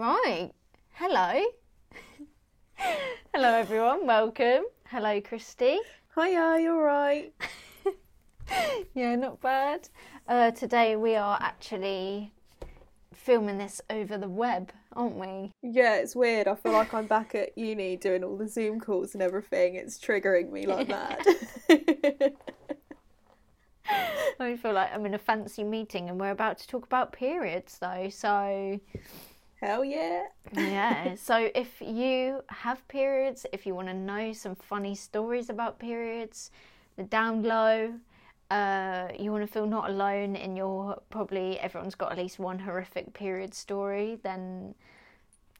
Right. Hello. Hello, everyone. Welcome. Hello, Christy. Hiya, you alright? Yeah, not bad. Uh, today we are actually filming this over the web, aren't we? Yeah, it's weird. I feel like I'm back at uni doing all the Zoom calls and everything. It's triggering me like mad. I feel like I'm in a fancy meeting and we're about to talk about periods, though. So, Hell yeah. yeah. so, if you have periods, if you want to know some funny stories about periods, the down low, uh, you want to feel not alone in your probably everyone's got at least one horrific period story, then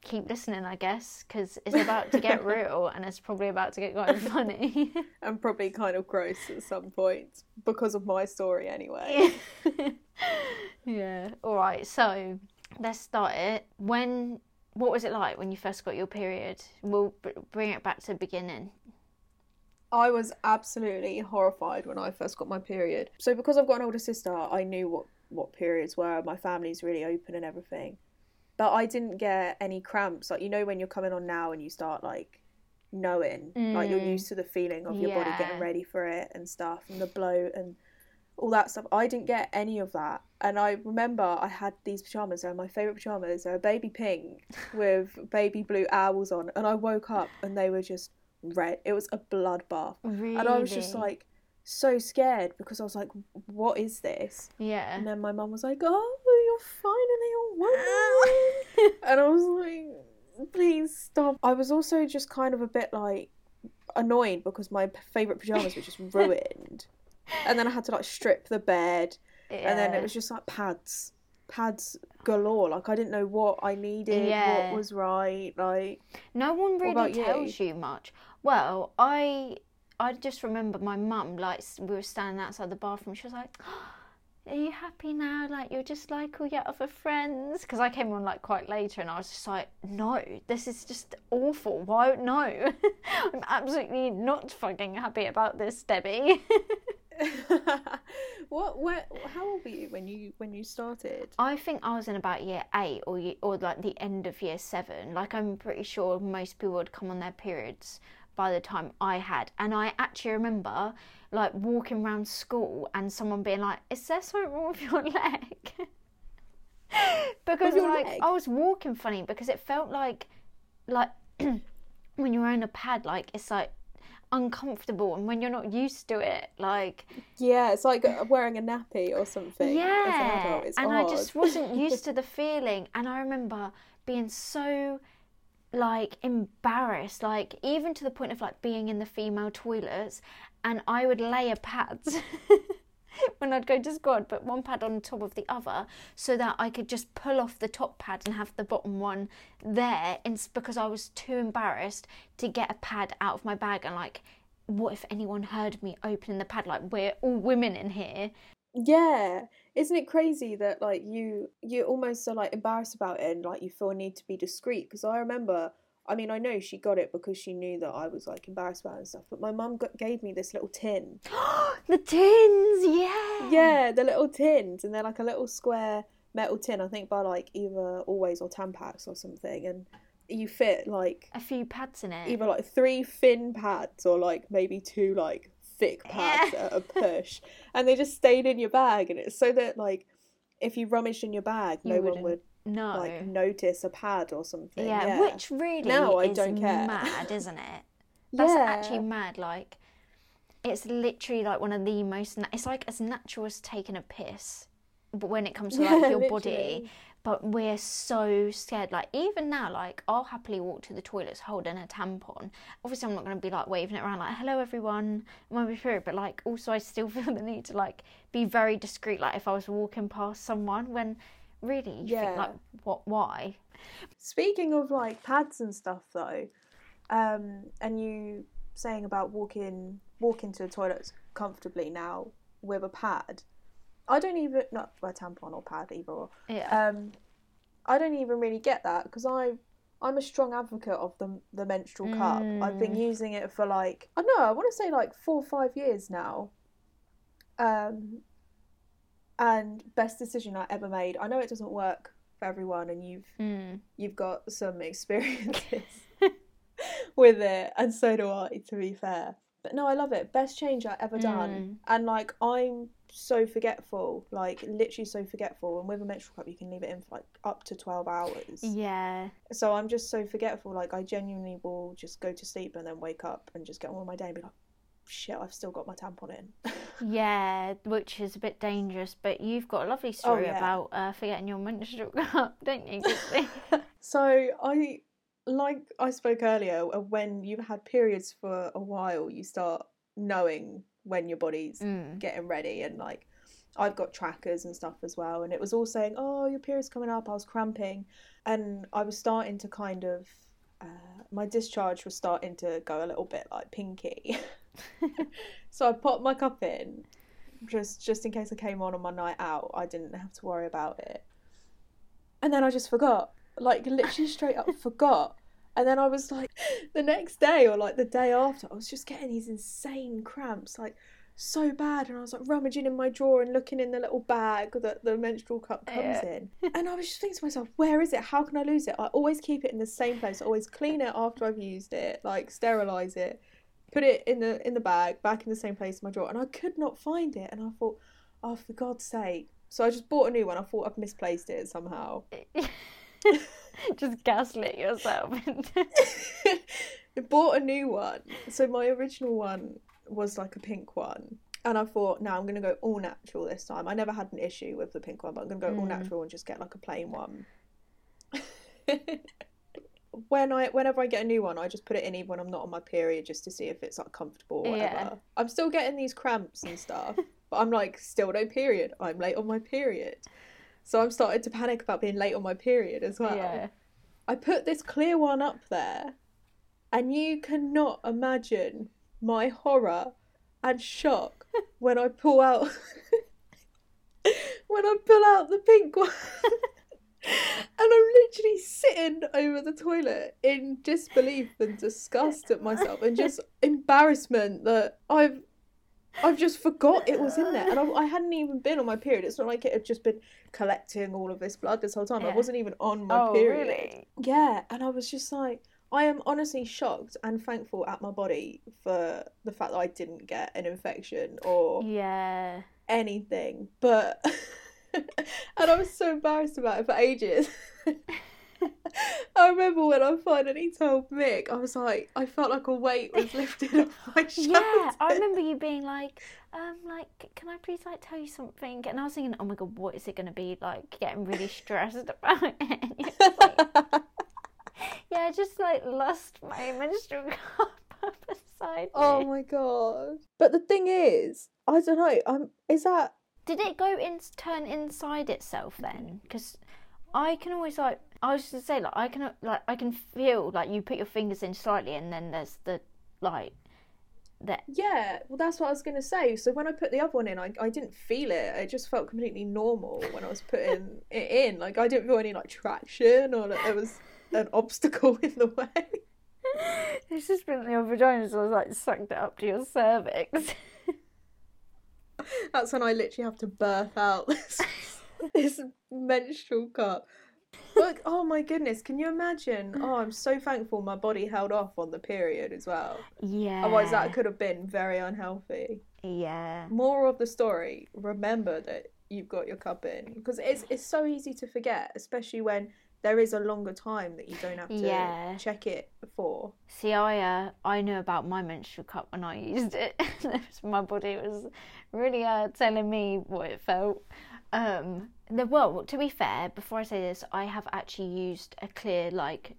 keep listening, I guess, because it's about to get real and it's probably about to get quite funny. I'm probably kind of gross at some point because of my story anyway. yeah. All right. So let's start it. When? What was it like when you first got your period? We'll b- bring it back to the beginning. I was absolutely horrified when I first got my period. So because I've got an older sister, I knew what what periods were. My family's really open and everything. But I didn't get any cramps. Like you know when you're coming on now and you start like knowing, like you're Mm. used to the feeling of your body getting ready for it and stuff and the bloat and all that stuff. I didn't get any of that. And I remember I had these pajamas, they're my favourite pajamas. They're baby pink with baby blue owls on. And I woke up and they were just red. It was a bloodbath. Really? And I was just like so scared because I was like, what is this? yeah. And then my mum was like, oh, you're finally a woman. and I was like, please stop. I was also just kind of a bit like annoyed because my favourite pyjamas were just ruined. And then I had to like strip the bed. And then it was just like pads. Pads galore. Like I didn't know what I needed, Yeah. what was right. Like No one really about you? tells you much. Well, I I just remember my mum like we were standing outside the bathroom. She was like, "Are you happy now? Like you're just like all your other friends?" Because I came on like quite later, and I was just like, "No, this is just awful. Why no? I'm absolutely not fucking happy about this, Debbie." what what how old were you when you when you started? I think I was in about year eight or ye- or like the end of year seven. Like I'm pretty sure most people would come on their periods by the time I had, and I actually remember like walking around school and someone being like, "Is there something wrong with your leg?" because your like leg? I was walking funny because it felt like like when you're on a pad, like it's like uncomfortable, and when you're not used to it, like Yeah, it's like uh, wearing a nappy or something. as an yeah, adult. And odd. I just wasn't used to the feeling, and I remember being so like embarrassed, like even to the point of like being in the female toilets, and I would layer pads. When I'd go to squad, put one pad on top of the other so that I could just pull off the top pad and have the bottom one there. It's because I was too embarrassed to get a pad out of my bag and like, what if anyone heard me opening the pad? Like we're all women in here. Yeah, isn't it crazy that like you you almost are like embarrassed about it and like you feel a need to be discreet? Because I remember, I mean, I know she got it because she knew that I was like embarrassed about it and stuff. But my mum gave me this little tin. the tins, yeah. Yeah, the little tins, and they're like a little square metal tin. I think by like either Always or Tampax or something, and you fit like A few pads in it. either like three thin pads or like maybe two like thick pads Yeah. at a push and they just stayed in your bag and it's so that like if you rummaged in your bag You no one wouldn't would no. like notice a pad or something yeah, yeah, which really Now I is don't care. mad, isn't it? That's Yeah. actually mad. Like, it's literally like one of the most. Na- it's like as natural as taking a piss, but when it comes to like Yeah, your body. But we're so scared. Like even now, like I'll happily walk to the toilets holding a tampon. Obviously, I'm not going to be like waving it around like "Hello, everyone, I'm my period." But like also, I still feel the need to like be very discreet. Like if I was walking past someone, when really you Yeah. think like, what? Why? speaking of like pads and stuff though um and you saying about walking walking to the toilets comfortably now with a pad i don't even not a tampon or pad either or Yeah. um i don't even really get that because i i'm a strong advocate of the the menstrual cup i've been using it for like i don't know i want to say like four or five years now um and best decision i ever made i know it doesn't work for everyone, and you've Mm. you've got some experiences with it, and so do I. To be fair, but no, I love it. Best change I ever done, and like I'm so forgetful, like literally so forgetful. And with a menstrual cup, you can leave it in for like up to twelve hours. Yeah. So I'm just so forgetful. Like I genuinely will just go to sleep and then wake up and just get on with my day and be like, shit, I've still got my tampon in. Yeah, which is a bit dangerous, but you've got a lovely story yeah. about uh, forgetting your menstrual cup, don't you? So I, like I spoke earlier, uh, when you've had periods for a while, you start knowing when your body's mm. getting ready and like. I've got trackers and stuff as well, and it was all saying, "Oh, your period's coming up." I was cramping, and I was starting to kind of, uh, my discharge was starting to go a little bit like pinky. so I popped my cup in, just just in case I came on on my night out. I didn't have to worry about it. And then I just forgot, like literally straight up forgot. And then I was like, the next day or like the day after, I was just getting these insane cramps, like so bad. And I was like rummaging in my drawer and looking in the little bag that the menstrual cup comes Yeah. in. And I was just thinking to myself, where is it? How can I lose it? I always keep it in the same place. I always clean it after I've used it, like sterilize it, put it in the in the bag, back in the same place in my drawer. And I could not find it. And I thought, oh, for God's sake. So I just bought a new one. I thought I've misplaced it somehow. Just gaslit yourself. I bought a new one. So my original one was like a pink one. And I thought, no, I'm going to go all natural this time. I never had an issue with the pink one, but I'm going to go all Mm. natural and just get like a plain one. when I, whenever I get a new one, I just put it in even when I'm not on my period, just to see if it's like comfortable or whatever. Yeah. I'm still getting these cramps and stuff, but I'm like still no period. I'm late on my period, so I'm starting to panic about being late on my period as well. yeah. I put this clear one up there, and you cannot imagine my horror and shock when I pull out when I pull out the pink one. And I'm literally sitting over the toilet in disbelief and disgust at myself and just embarrassment that I've I've just forgot it was in there and I, I hadn't even been on my period. It's not like it had just been collecting all of this blood this whole time. I wasn't even on my oh, period. really? Yeah, and I was just like, I am honestly shocked and thankful at my body for the fact that I didn't get an infection or Yeah. anything. But, and I was so embarrassed about it for ages. I remember when I finally told Mick, I was like, I felt like a weight was lifted off my shoulders. Yeah, I remember you being like, um, like, can I please like tell you something? And I was thinking, oh my god, what is it gonna be like? Getting really stressed about it. And you're just like, yeah, I just like lost my menstrual cup up beside me. Oh my god! But the thing is, I don't know. Um, is that Did it go in turn inside itself then? Mm-hmm. Because I can always like I was just gonna say like I can like I can feel like you put your fingers in slightly and then there's the like the Yeah, well, that's what I was going to say. So when I put the other one in, I, I didn't feel it. It just felt completely normal when I was putting it in. Like, I didn't feel any, like, traction or like there was an obstacle in the way. it's just been your vagina so I was like sucked it up to your cervix. That's when I literally have to birth out this, this menstrual cup. Like, oh my goodness, can you imagine? Oh, I'm so thankful my body held off on the period as well. yeah. Otherwise, that could have been very unhealthy. Yeah. More of the story remember that you've got your cup in because it's it's so easy to forget especially when there is a longer time that you don't have to Yeah. check it for See, I uh, I knew about my menstrual cup when I used it. my body was really uh, telling me what it felt. Um, the well, to be fair, before I say this, I have actually used a clear, like,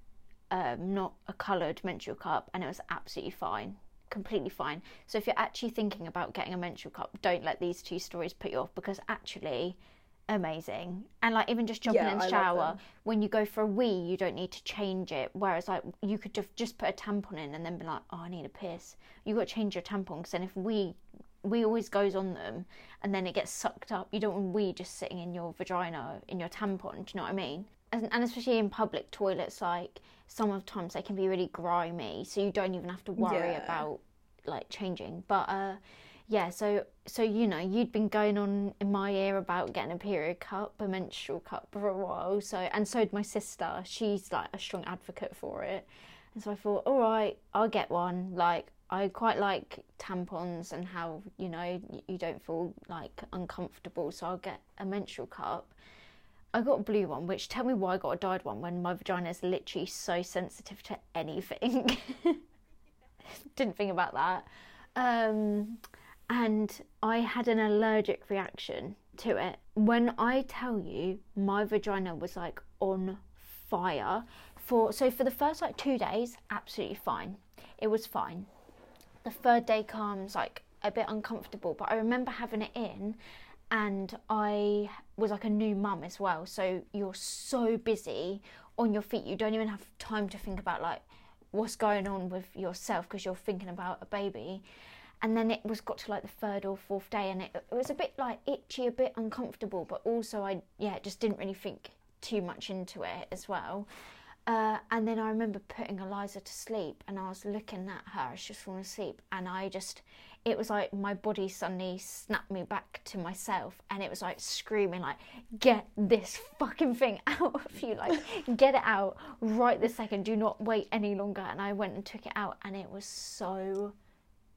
um, not a coloured menstrual cup, and it was absolutely fine, completely fine. So if you're actually thinking about getting a menstrual cup, don't let these two stories put you off because actually, amazing. And like even just jumping Yeah, in the shower, when you go for a wee, you don't need to change it. Whereas like you could just just put a tampon in and then be like, oh, I need a piss. You got to change your tampon because then if we wee always goes on them and then it gets sucked up. You don't want wee just sitting in your vagina in your tampon. Do you know what I mean? And, and especially in public toilets, like sometimes they can be really grimy, so you don't even have to worry Yeah. about like changing. But uh, yeah, so so you know, you'd been going on in my ear about getting a period cup, a menstrual cup for a while. So and so did my sister. She's like a strong advocate for it. And so I thought, all right, I'll get one. Like I quite like tampons and how you know you don't feel like uncomfortable. So I'll get a menstrual cup. I got a blue one, which tell me why I got a dyed one when my vagina is literally so sensitive to anything. Didn't think about that. Um, and I had an allergic reaction to it. When I tell you my vagina was like on fire for so for the first like 2 days absolutely fine. It was fine. The third day comes like a bit uncomfortable, but I remember having it in and I was like a new mum as well. So you're so busy on your feet, you don't even have time to think about like what's going on with yourself because you're thinking about a baby. And then it was got to like the third or fourth day, and it, it was a bit like itchy, a bit uncomfortable, but also I yeah just didn't really think too much into it as well. Uh, and then I remember putting Eliza to sleep, and I was looking at her as she was falling asleep, and I just, it was like my body suddenly snapped me back to myself, and it was like screaming, like, "Get this fucking thing out of you! Like, get it out right this second! Do not wait any longer!" And I went and took it out, and it was so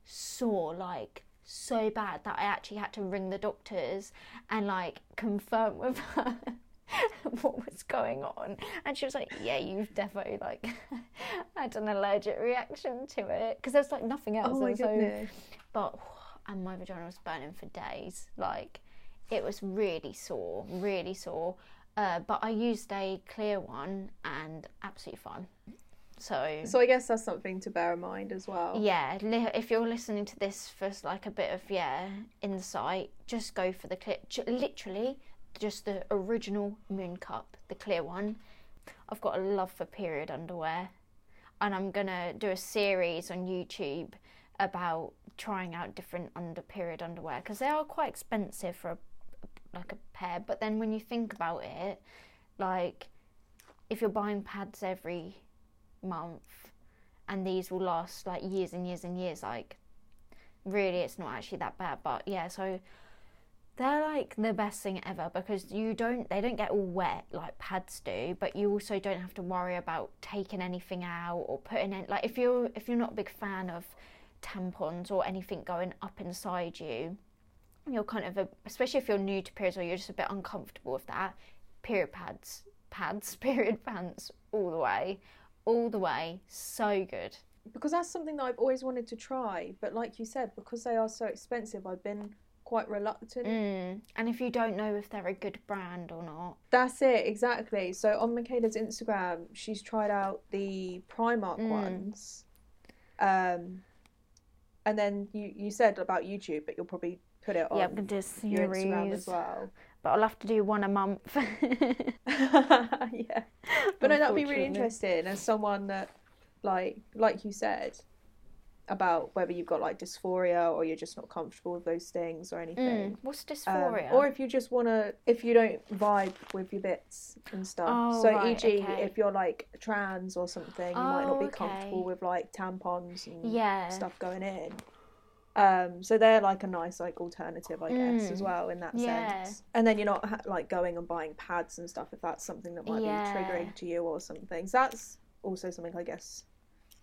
sore, like so bad that I actually had to ring the doctors and like confirm with her. what was going on. And she was like yeah you've definitely like had an allergic reaction to it. Because there's like nothing else. Oh my so, goodness. but and my vagina was burning for days. Like it was really sore really sore. Uh, but i used a clear one and absolutely fine so So I guess that's something to bear in mind as well. yeah, li- if you're listening to this for like a bit of yeah insight, just go for the clear. J- literally, just the original Moon Cup, the clear one. I've got a love for period underwear, and I'm gonna do a series on YouTube about trying out different under period underwear because they are quite expensive for a, like a pair. But then when you think about it, like if you're buying pads every month and these will last like years and years and years like really it's not actually that bad but yeah so they're like the best thing ever because you don't they don't get all wet like pads do but you also don't have to worry about taking anything out or putting in like if you're if you're not a big fan of tampons or anything going up inside you you're kind of a, especially if you're new to periods or you're just a bit uncomfortable with that period pads pads period pants all the way all the way so good Because that's something that I've always wanted to try, but like you said, because they are so expensive, I've been quite reluctant. mm. and if you don't know if they're a good brand or not That's it, exactly. So on Michaela's Instagram, she's tried out the Primark Mm. ones. Um, and then you, you said about YouTube, but you'll probably put it on yeah i'm gonna do your Instagram as well. but i'll have to do one a month yeah. But no, that'd be really interesting as someone that, like, like you said, about whether you've got like dysphoria or you're just not comfortable with those things or anything. Mm. what's Um, dysphoria or if you just want to, if you don't vibe with your bits and stuff. Oh, so, right, e.g., okay. if you're like trans or something, you might not Oh, be okay. comfortable with like tampons and yeah stuff going in. Um, so they're like a nice like alternative, I guess, as Mm. well in that Yeah. sense. And then you're not ha- like going and buying pads and stuff if that's something that might Yeah. be triggering to you or something. So that's also something I guess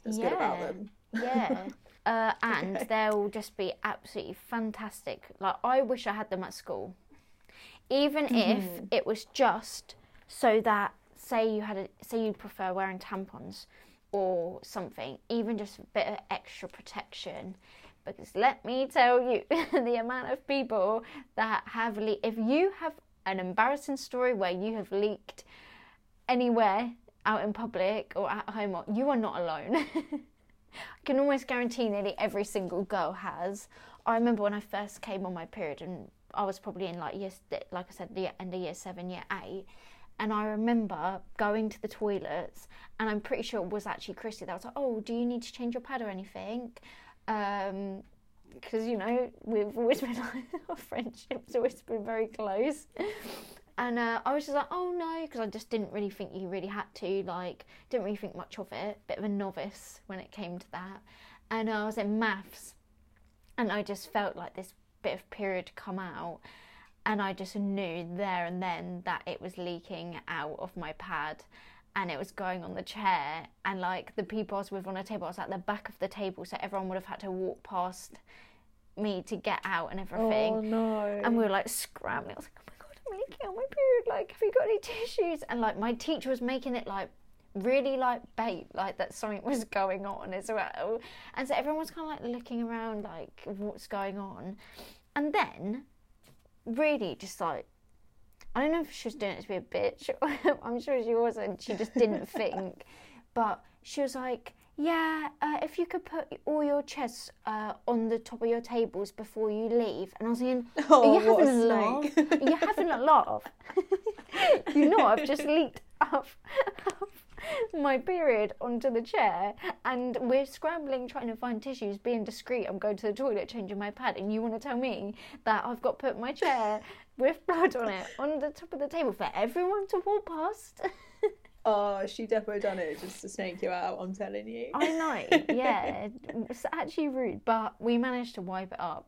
that's good about Yeah. them. yeah uh, and they'll just be absolutely fantastic like i wish i had them at school even if Mhm. it was just so that say you had a say you'd prefer wearing tampons or something even just a bit of extra protection because let me tell you the amount of people that have le- if you have an embarrassing story where you have leaked anywhere out in public or at home or you are not alone I can almost guarantee nearly every single girl has. I remember when I first came on my period, and I was probably in like year, like I said, the end of year seven, year eight, and I remember going to the toilets, and I'm pretty sure it was actually Christy that was like, "Oh, do you need to change your pad or anything?" Um, because you know we've always been like our friendship's always been very close. And uh, I was just like, oh no, because I just didn't really think you really had to. Like, didn't really think much of it. Bit of a novice when it came to that. And uh, I was in maths, and I just felt like this bit of period come out, and I just knew there and then that it was leaking out of my pad. And it was going on the chair, and like the people I was with on a table, I was at the back of the table, so everyone would have had to walk past me to get out and everything. Oh no. And we were like scrambling. I was like, my god, I'm leaking out my period. Like, have you got any tissues? And like, my teacher was making it like really like bait, like that something was going on as well. And so everyone was kind of like looking around, like, what's going on. And then, really, just like, I don't know if she was doing it to be a bitch. I'm sure she wasn't. She just didn't think. But she was like, yeah, uh, if you could put all your chests uh, on the top of your tables before you leave. And I was thinking, Oh, are you having a laugh? Are you having a laugh? you know, I've just leaked off, off my period onto the chair, and we're scrambling trying to find tissues, being discreet. I'm going to the toilet, changing my pad, and you want to tell me that I've got put my chair with blood on it on the top of the table for everyone to walk past? Oh, she definitely done it just to snake you out. I'm telling you. I know, yeah. It's actually rude, but we managed to wipe it up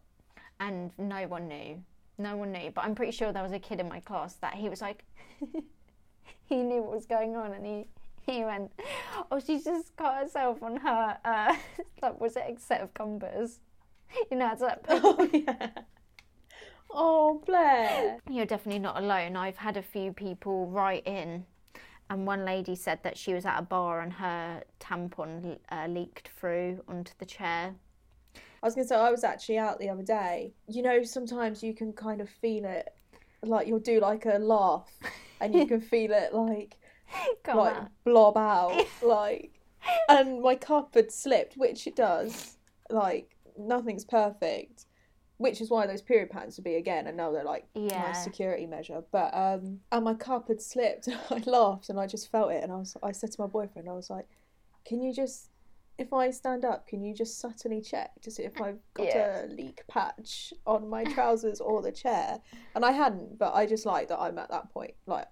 and no one knew. No one knew. But I'm pretty sure there was a kid in my class that he was like, he knew what was going on and he, he went, oh, she just cut herself on her, uh, like, was it a set of compass? You know, it's like, Oh yeah. Oh Blair. You're definitely not alone. I've had a few people write in, and one lady said that she was at a bar and her tampon uh, leaked through onto the chair. I was gonna say I was actually out the other day. You know, sometimes you can kind of feel it, like you'll do like a laugh, and you can feel it like Come like on. blob out, like. And my cup had slipped, which it does. Like nothing's perfect, which is why those period patterns would be again. I know they're like Yeah. nice security measure, but um, and my cup had slipped. And I laughed and I just felt it, and I was I said to my boyfriend, I was like, "Can you just, if I stand up, can you just subtly check to see if I've got Yeah. a leak patch on my trousers or the chair?" And I hadn't, but I just like that I'm at that point, like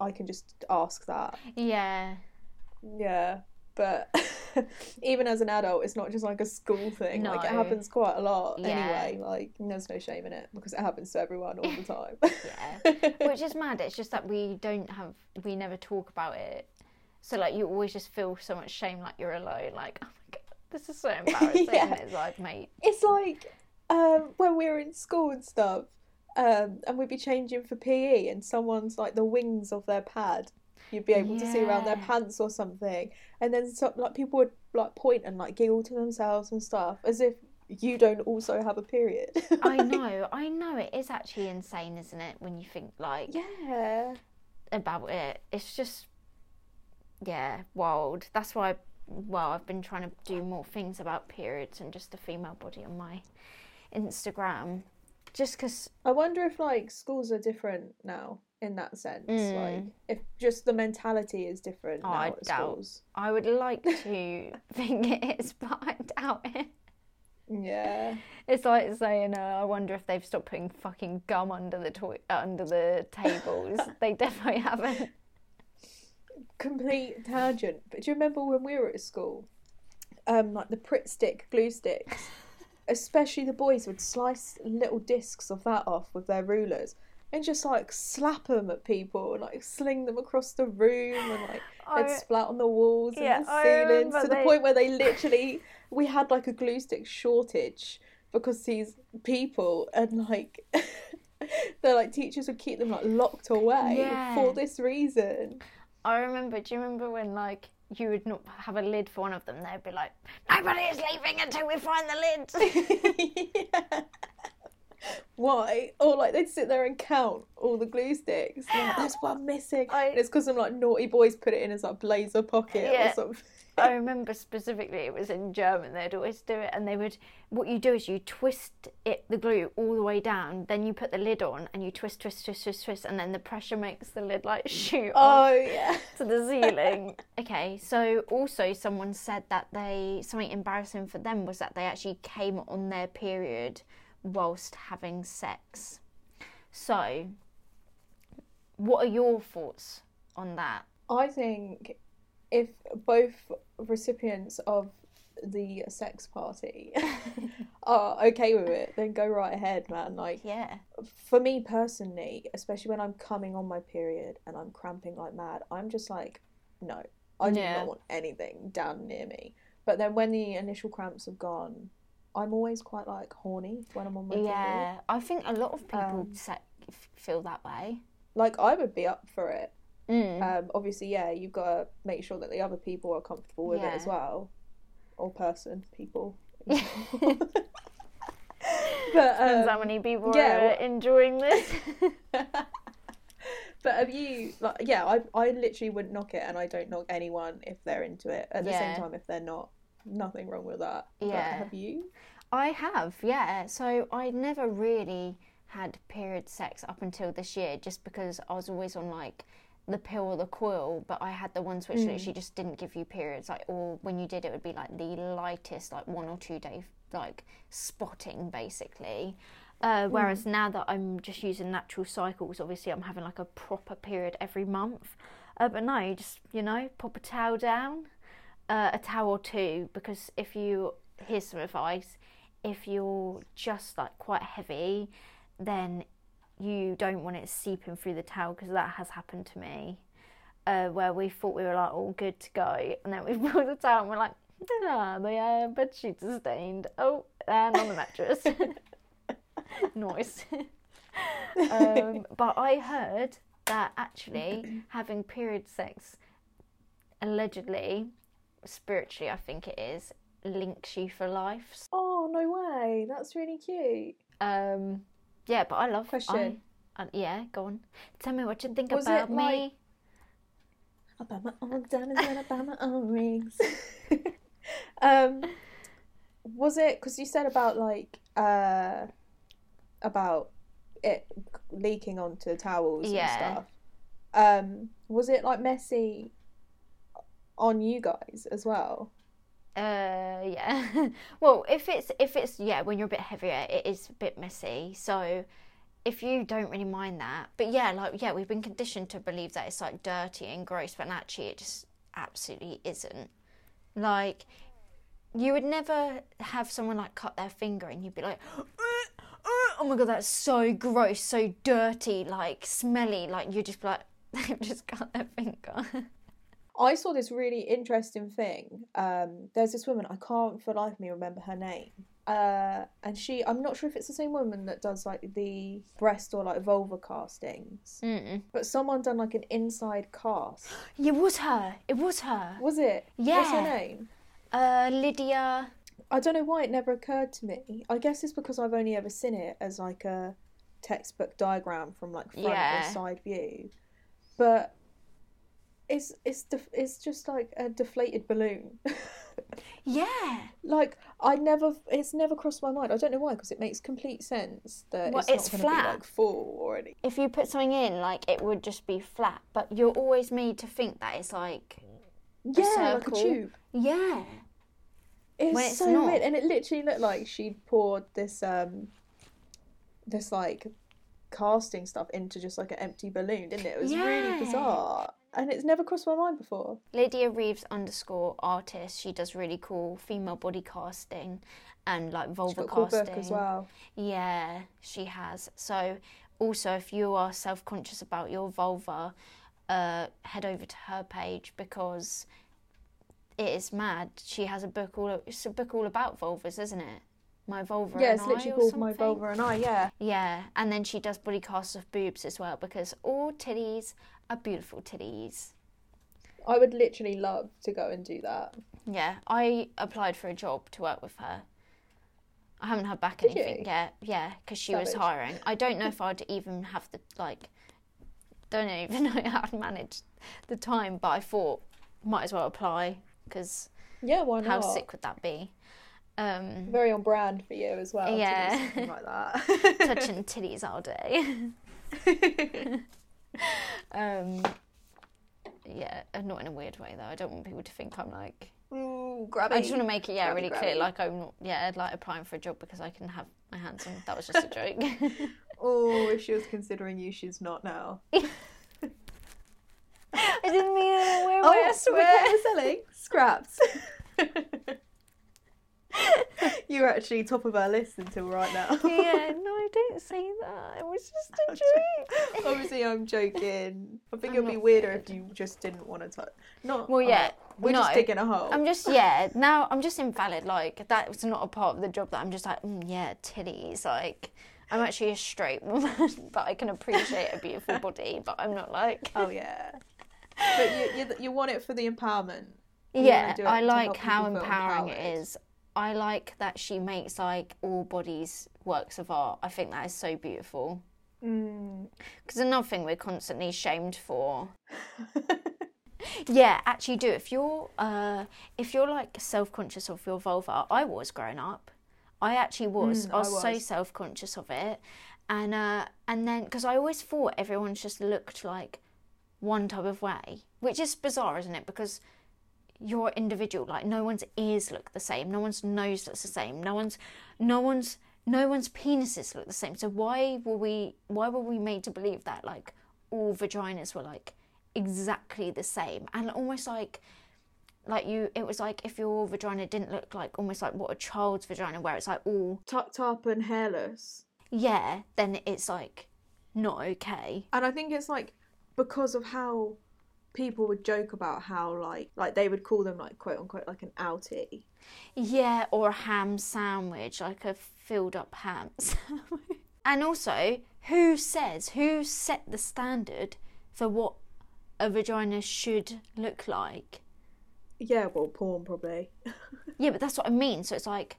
I can just ask that. Yeah. Yeah, but even as an adult, it's not just like a school thing. Like it happens quite a lot Yeah. anyway. Like there's no shame in it because it happens to everyone all the time. Yeah. Which is mad. It's just that we don't have, we never talk about it. So, like, you always just feel so much shame, like you're alone. Like, oh my God, this is so embarrassing. Yeah. It's like, mate. it's like um, when we were in school and stuff, um, and we'd be changing for PE, and someone's like the wings of their pad. You'd be able to see around their pants or something, and then so, like people would like point and like giggle to themselves and stuff, as if you don't also have a period. I know, I know. It is actually insane, isn't it? When you think, like, Yeah. about it. It's just, yeah, wild. That's why, well, I've been trying to do more things about periods and just the female body on my Instagram. Just because, I wonder if like schools are different now in that sense. Mm. Like if just the mentality is different Oh, I doubt. schools. I would like to think it is, but I doubt it. Yeah. It's like saying, uh, I wonder if they've stopped putting fucking gum under the toy- uh, under the tables. they definitely haven't. Complete tangent. But do you remember when we were at school? Um, like the Pritt stick, glue sticks. Especially the boys would slice little discs of that off with their rulers and just like slap them at people and like sling them across the room and like they'd splat on the walls Yeah, and the ceilings to the point where they literally we had like a glue stick shortage because these people and like the like teachers would keep them like locked away Yeah. for this reason. I remember. Do you remember when like you would not have a lid for one of them? They'd be like, "Nobody is leaving until we find the lid." yeah. Why? Or like they'd sit there and count all the glue sticks. Like, There's one missing. I- And it's because some like naughty boys put it in his like blazer pocket Yeah. or something. I remember specifically it was in German. They'd always do it, and they would. What you do is you twist it, the glue, all the way down. Then you put the lid on, and you twist, twist, twist, twist, twist, and then the pressure makes the lid like shoot oh, off Oh yeah. to the ceiling. okay, so also someone said that they something embarrassing for them was that they actually came on their period whilst having sex. So, what are your thoughts on that? I think if both recipients of the sex party are okay with it, then go right ahead, man. Like Yeah. for me personally, especially when I'm coming on my period and I'm cramping like mad, I'm just like, no, I do Yeah. not want anything down near me. But then when the initial cramps have gone, I'm always quite like horny when I'm on my period. Yeah. I think a lot of people Um, se- f- feel that way. Like I would be up for it. Mm. Um, obviously, yeah, you've got to make sure that the other people are comfortable with it as Yeah. well, or person, people. but Depends um, how many people yeah, are well- enjoying this. but have you like yeah I, I literally wouldn't knock it and i don't knock anyone if they're into it at the Yeah. same time if they're not nothing wrong with that But Yeah. have you I have, yeah. So I never really had period sex up until this year just because I was always on like the pill or the coil, but I had the ones which Mm. literally just didn't give you periods. Like, or when you did, it would be like the lightest, like one or two day, like spotting basically. Uh, whereas now that I'm just using natural cycles, obviously I'm having like a proper period every month. Uh, but no, you just you know pop a towel down, uh, a towel or two, because if you here's some advice, if you're just like quite heavy, then you don't want it seeping through the towel because that has happened to me. Uh, where we thought we were like all good to go, and then we pulled the towel and we're like, ah, the uh, bed sheets are stained. Oh, and on the mattress. Noise. um, but I heard that actually having period sex, allegedly, spiritually, I think it is, links you for life. oh no way that's really cute Um, yeah, but I love. Question. I, yeah, go on. Tell me what you think Was about it me. like- buy my own diamonds and buy my own rings. um, was it because you said about like uh about it leaking onto towels Yeah. and stuff? Um, was it like messy on you guys as well? Uh, yeah. well, if it's if it's yeah, when you're a bit heavier, it is a bit messy. So if you don't really mind that, but yeah, like yeah, we've been conditioned to believe that it's like dirty and gross, but actually it just absolutely isn't. Like you would never have someone like cut their finger and you'd be like, "Uh, uh, oh my god, that's so gross, so dirty, like smelly. Like you just like they've just cut their finger. I saw this really interesting thing. Um, there's this woman I can't for the life of me remember her name. Uh, and she, I'm not sure if it's the same woman that does like the breast or like vulva castings, Mm. but someone done like an inside cast. It was her. It was her. Was it? Yeah. What's her name? Uh, Lydia. I don't know why it never occurred to me. I guess it's because I've only ever seen it as like a textbook diagram from like front Yeah. or side view, but it's it's def- it's just like a deflated balloon. Yeah. like I never, it's never crossed my mind. I don't know why, because it makes complete sense that Well, it's, it's not going be flat. like full or anything. If you put something in, like it would just be flat, but you're always made to think that it's like, Yeah, like a tube. yeah. It's, it's so not. weird, and it literally looked like she'd poured this um, this like casting stuff into just like an empty balloon, didn't it? It was Yeah. really bizarre, and it's never crossed my mind before. Lydia Reeves underscore artist. She does really cool female body casting and like vulva got a cool casting. book as well. Yeah, she has. So, also, if you are self conscious about your vulva, uh, head over to her page because it is mad. She has a book all. It's a book all about vulvas, isn't it? My vulva. Yeah, and it's literally called My. Vulva and I. Yeah, Yeah, and then she does body casts of boobs as well because all titties are beautiful titties. I would literally love to go and do that. Yeah, I applied for a job to work with her. I haven't had back Did anything you? yet. Yeah, because she was hiring. I don't know if I'd even have the like. Don't even know how to manage the time, but I thought might as well apply because Yeah, why how sick would that be? Um, Very on brand for you as well. to do Yeah. something like that. touching titties all day. um, yeah, not in a weird way though. I don't want people to think I'm like. Ooh, grabby. I just want to make it yeah Grabby, really clear, grabby. like I'm not yeah I'd like applying for a job because I can have my hands on. That was just a joke. Oh, if she was considering you, she's not now. I didn't mean it weird Oh. I swear. we're selling scraps. You're actually top of our list until right now. yeah, no, I don't say that. It was just a joke. Obviously, I'm joking. I think I'm it'd be weirder if you just didn't want to touch. Not. Well, yeah, We're just no. digging a hole. I'm just yeah. Now I'm just invalid. Like that's not a part of the job that I'm just like mm, yeah titties. Like I'm actually a straight woman, but I can appreciate a beautiful body. But I'm not like Oh yeah. But you, you you want it for the empowerment. You yeah. I like how empowering it is. I like that she makes like all bodies works of art. I think that is so beautiful. Mm. Because another thing we're constantly shamed for. Yeah, actually do. If you're uh if you're like self conscious of your vulva, I was growing up. I actually was. Mm, I, was I so self conscious of it. And uh and then because I always thought everyone's just looked like one type of way, which is bizarre, isn't it? Because you're individual. Like no one's ears look the same, no one's nose looks the same, no one's no one's no one's penises look the same. So why were we why were we made to believe that like all vaginas were like exactly the same and almost like like you it was like if your vagina didn't look like almost like what a child's vagina where it's like all Tucked up and hairless. yeah then it's like not okay And I think it's like because of how people would joke about how like like they would call them like quote unquote like an outie. yeah or a ham sandwich like a filled up ham sandwich and also who says who set the standard for what a vagina should look like Yeah, well, porn probably. Yeah, but that's what I mean. So it's like,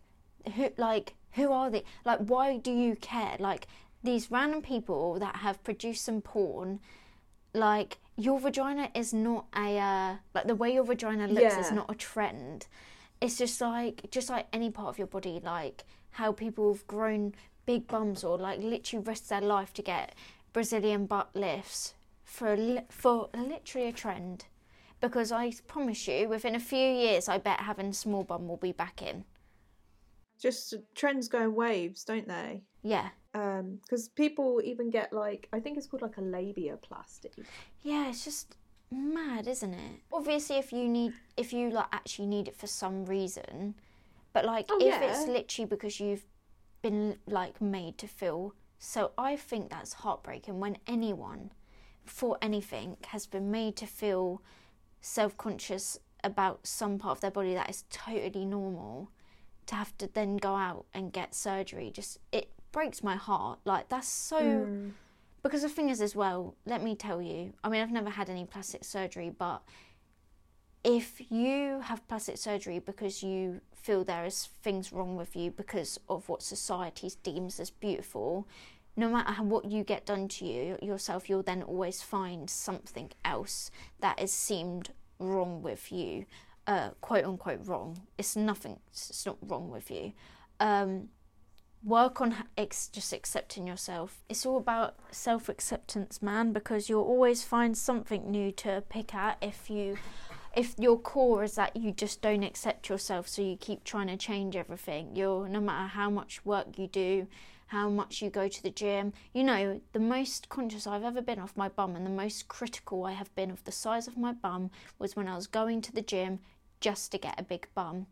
who, like, who are they? Like, why do you care? Like, these random people that have produced some porn, like, your vagina is not a, uh, like, the way your vagina looks is not a trend. It's just like, just like any part of your body, like how people have grown big bums or like literally risked their life to get Brazilian butt lifts for li- for literally a trend because I promise you, within a few years, I bet having small bum will be back in. Just trends go in waves, don't they? Yeah, Um, because people even get like I think it's called like a labiaplasty. yeah, it's just mad, isn't it? Obviously, if you need, if you like actually need it for some reason, but like Oh, if it's yeah. literally because you've been like made to feel, so I think that's heartbreaking when anyone, for anything, has been made to feel self-conscious about some part of their body that is totally normal to have to then go out and get surgery just it breaks my heart like that's so Mm. because the thing is as well let me tell you i mean i've never had any plastic surgery but if you have plastic surgery because you feel there is things wrong with you because of what society deems as beautiful no matter how, what you get done to you yourself you'll then always find something else that is seemed wrong with you uh, quote unquote wrong it's nothing it's not wrong with you um, work on ex- just accepting yourself. It's all about self acceptance, man, because you'll always find something new to pick at if you. If your core is that you just don't accept yourself, so you keep trying to change everything, you're no matter how much work you do, how much you go to the gym. You know, the most conscious I've ever been of my bum and the most critical I have been of the size of my bum was when I was going to the gym just to get a big bum.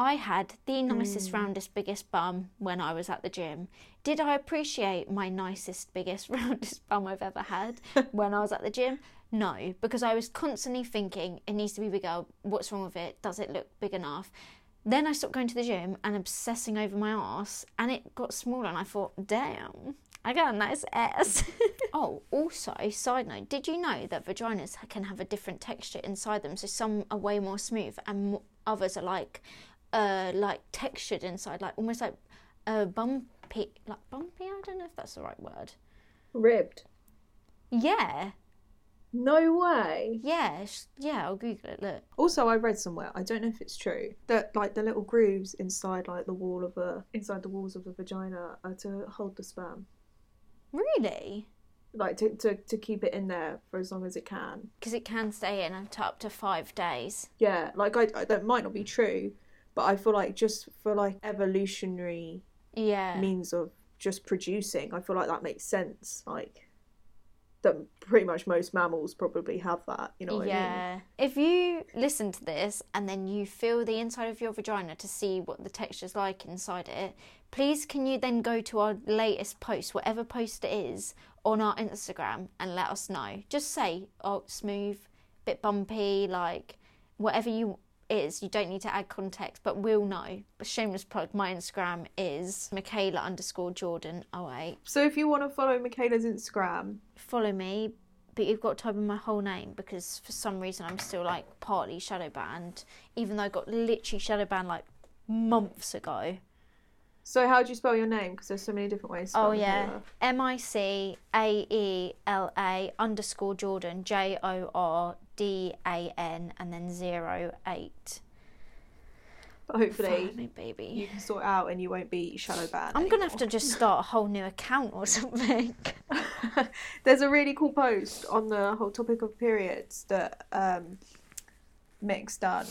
I had the nicest, mm. roundest, biggest bum when I was at the gym. Did I appreciate my nicest, biggest, roundest bum I've ever had when I was at the gym? No, because I was constantly thinking it needs to be bigger. What's wrong with it? Does it look big enough? Then I stopped going to the gym and obsessing over my ass, and it got smaller. And I thought, damn, I got a nice ass. oh, also, side note, did you know that vaginas can have a different texture inside them? So some are way more smooth, and others are like, uh, like textured inside, like almost like uh, bumpy, like bumpy. I don't know if that's the right word. Ribbed. Yeah, No way. yeah, sh- yeah. I'll Google it. Look. Also, I read somewhere. I don't know if it's true that like the little grooves inside like the wall of a inside the walls of a vagina are to hold the sperm, Really? like to to, to keep it in there for as long as it can. Because it can stay in up to up to five days. Yeah, like I, I that might not be true, but I feel like just for like evolutionary Yeah. means of just producing, I feel like that makes sense. Like that pretty much most mammals probably have that. You know what I mean? yeah. If you listen to this and then you feel the inside of your vagina to see what the texture's like inside it, please can you then go to our latest post, whatever post it is, on our Instagram and let us know. Just say, oh, smooth, bit bumpy, like whatever you is. You don't need to add context, but we'll know. Shameless plug. My Instagram is Michaela underscore Jordan 08. So if you want to follow Michaela's Instagram, Follow me, but you've got to type in my whole name because for some reason I'm still like partly shadow banned, even though I got literally shadow banned like months ago. So how do you spell your name? Because there's so many different ways. To Oh yeah, M I C A E L A underscore Jordan J O R D A N and then zero eight. But hopefully baby. you can sort out and you won't be shadow banned. I'm gonna have to just start a whole new account or something. There's a really cool post on the whole topic of periods that um, Mick's done.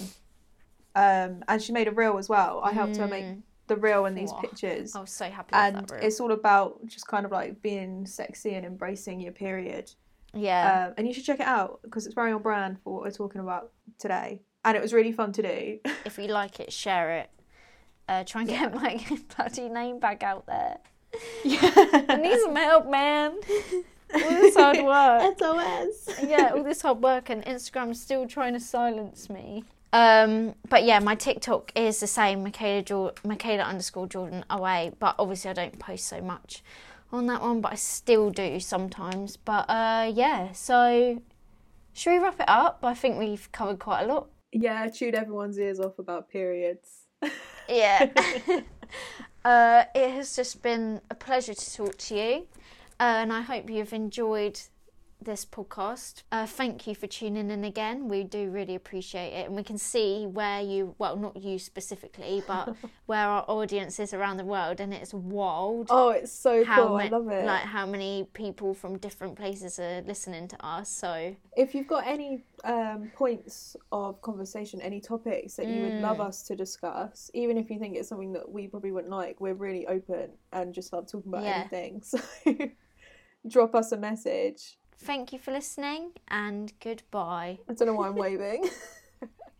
Um, and she made a reel as well. I helped her make the reel and these Whoa. pictures. I was so happy with and. It's all about just kind of like being sexy and embracing your period. Yeah, Um, and you should check it out because it's very on brand for what we're talking about today. And it was really fun to do. if you like it, share it. Uh, try and get my bloody name back out there. Yeah. I need some help, man. all this hard work. SOS. yeah, all this hard work, and Instagram's still trying to silence me. Um, but yeah, my TikTok is the same, Michaela, Jor- Michaela underscore Jordan away. But obviously, I don't post so much on that one, but I still do sometimes. But uh, yeah, so should we wrap it up? I think we've covered quite a lot. Yeah, chewed everyone's ears off about periods. Yeah. uh, it has just been a pleasure to talk to you, uh, and I hope you've enjoyed this podcast. Uh, thank you for tuning in again. We do really appreciate it, and we can see where you, well, not you specifically, but where our audience is around the world, and it's wild. Oh, it's so cool. I love it. Like how many people from different places are listening to us. So if you've got any um, points of conversation, any topics that you would Mm. love us to discuss, even if you think it's something that we probably wouldn't like, we're really open and just love talking about Yeah. anything. So drop us a message. Thank you for listening, and goodbye. I don't know why I'm waving.